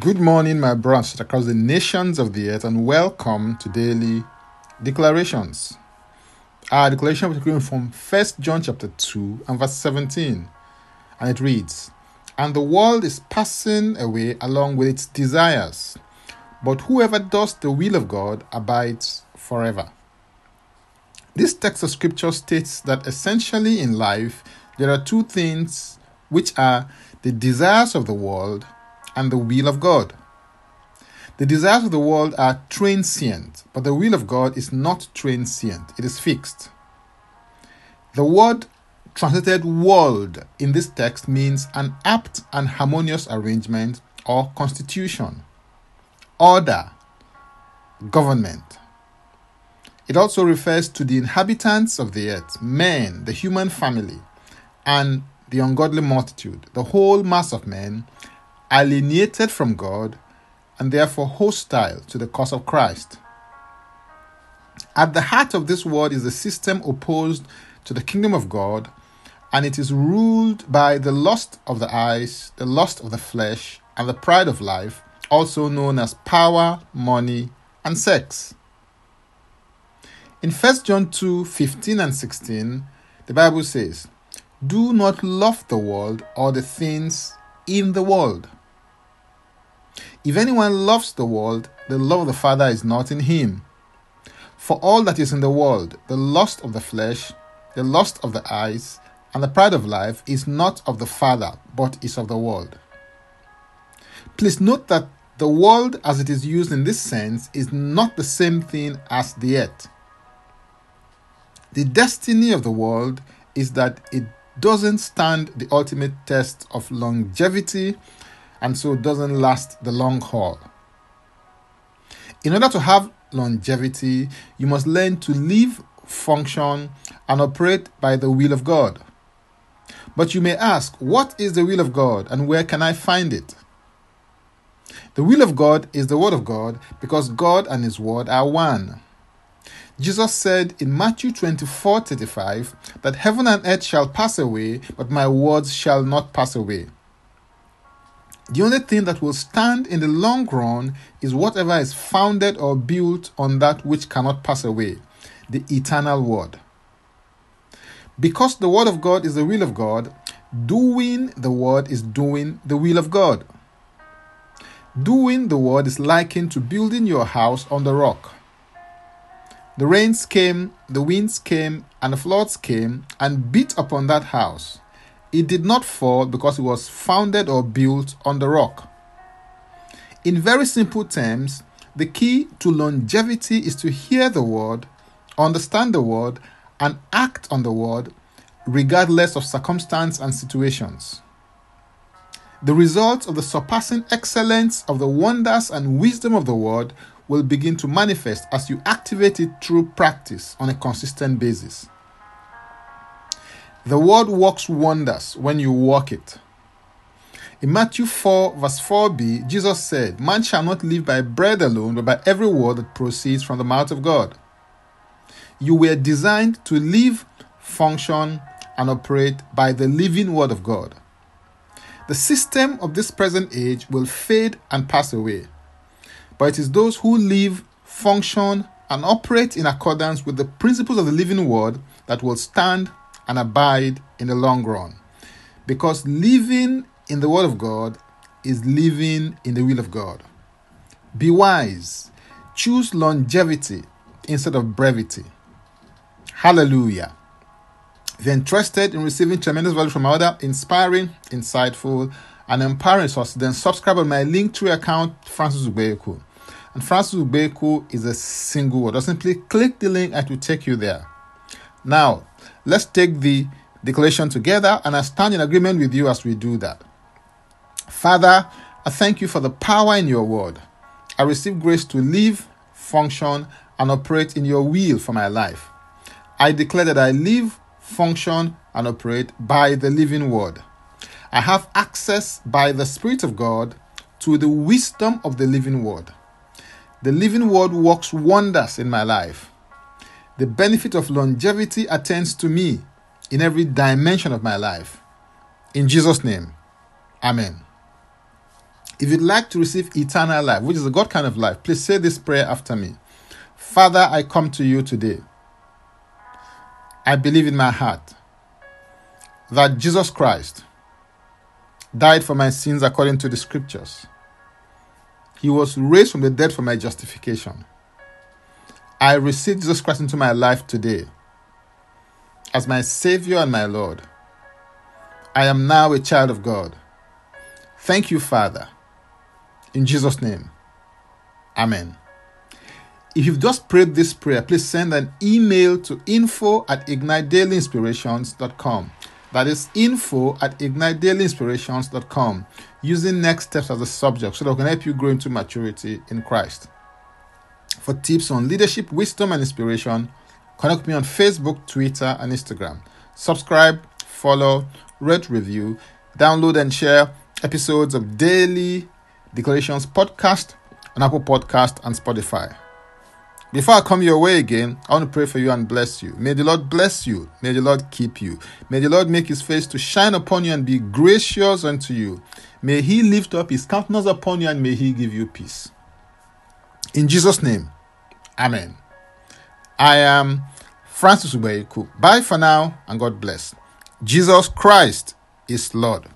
Good morning, my brothers across the nations of the earth, and welcome to Daily Declarations. Our declaration is coming from 1 John chapter 2 and verse 17, and it reads, And the world is passing away along with its desires, but whoever does the will of God abides forever. This text of scripture states that essentially in life there are two things which are the desires of the world and the will of God. The desires of the world are transient, but the will of God is not transient, it is fixed. The word translated world in this text means an apt and harmonious arrangement or constitution, order, government. It also refers to the inhabitants of the earth, men, the human family, and the ungodly multitude, the whole mass of men, alienated from God and therefore hostile to the cause of Christ. At the heart of this world is a system opposed to the kingdom of God, and it is ruled by the lust of the eyes, the lust of the flesh, and the pride of life, also known as power, money, and sex. In 1 John 2 15 and 16, the Bible says, Do not love the world or the things in the world. If anyone loves the world, the love of the Father is not in him. For all that is in the world, the lust of the flesh, the lust of the eyes, and the pride of life is not of the Father, but is of the world. Please note that the world, as it is used in this sense, is not the same thing as the earth. The destiny of the world is that it doesn't stand the ultimate test of longevity and so doesn't last the long haul. In order to have longevity, you must learn to live, function, and operate by the will of God. But you may ask, what is the will of God and where can I find it? The will of God is the Word of God because God and His Word are one. Jesus said in Matthew 24 35 that heaven and earth shall pass away, but my words shall not pass away. The only thing that will stand in the long run is whatever is founded or built on that which cannot pass away, the eternal word. Because the word of God is the will of God, doing the word is doing the will of God. Doing the word is likened to building your house on the rock. The rains came, the winds came, and the floods came and beat upon that house it did not fall because it was founded or built on the rock. In very simple terms, the key to longevity is to hear the word, understand the word, and act on the word regardless of circumstance and situations. The result of the surpassing excellence of the wonders and wisdom of the word will begin to manifest as you activate it through practice on a consistent basis. The word works wonders when you walk it. In Matthew 4, verse 4b, Jesus said, Man shall not live by bread alone, but by every word that proceeds from the mouth of God. You were designed to live, function, and operate by the living word of God. The system of this present age will fade and pass away, but it is those who live, function, and operate in accordance with the principles of the living word that will stand and abide in the long run. Because living in the Word of God is living in the will of God. Be wise. Choose longevity instead of brevity. Hallelujah. If you're interested in receiving tremendous value from other inspiring, insightful, and empowering sources, then subscribe on my Linktree account, Francis Ubeku. And Francis Ubeku is a single word. Just simply click the link and it will take you there. Now, Let's take the declaration together, and I stand in agreement with you as we do that. Father, I thank you for the power in your word. I receive grace to live, function, and operate in your will for my life. I declare that I live, function, and operate by the living word. I have access by the Spirit of God to the wisdom of the living word. The living word works wonders in my life. The benefit of longevity attends to me in every dimension of my life. In Jesus' name, Amen. If you'd like to receive eternal life, which is a God kind of life, please say this prayer after me. Father, I come to you today. I believe in my heart that Jesus Christ died for my sins according to the scriptures. He was raised from the dead for my justification. I receive Jesus Christ into my life today as my Savior and my Lord. I am now a child of God. Thank you, Father. In Jesus' name, Amen. If you've just prayed this prayer, please send an email to info at ignitedailyinspirations.com. That is info at ignitedailyinspirations.com using next steps as a subject so that we can help you grow into maturity in Christ. For tips on leadership, wisdom, and inspiration, connect me on Facebook, Twitter, and Instagram. Subscribe, follow, rate, review, download, and share episodes of Daily Declarations podcast on Apple Podcast and Spotify. Before I come your way again, I want to pray for you and bless you. May the Lord bless you. May the Lord keep you. May the Lord make his face to shine upon you and be gracious unto you. May he lift up his countenance upon you and may he give you peace. In Jesus' name, Amen. I am Francis Ubeku. Bye for now and God bless. Jesus Christ is Lord.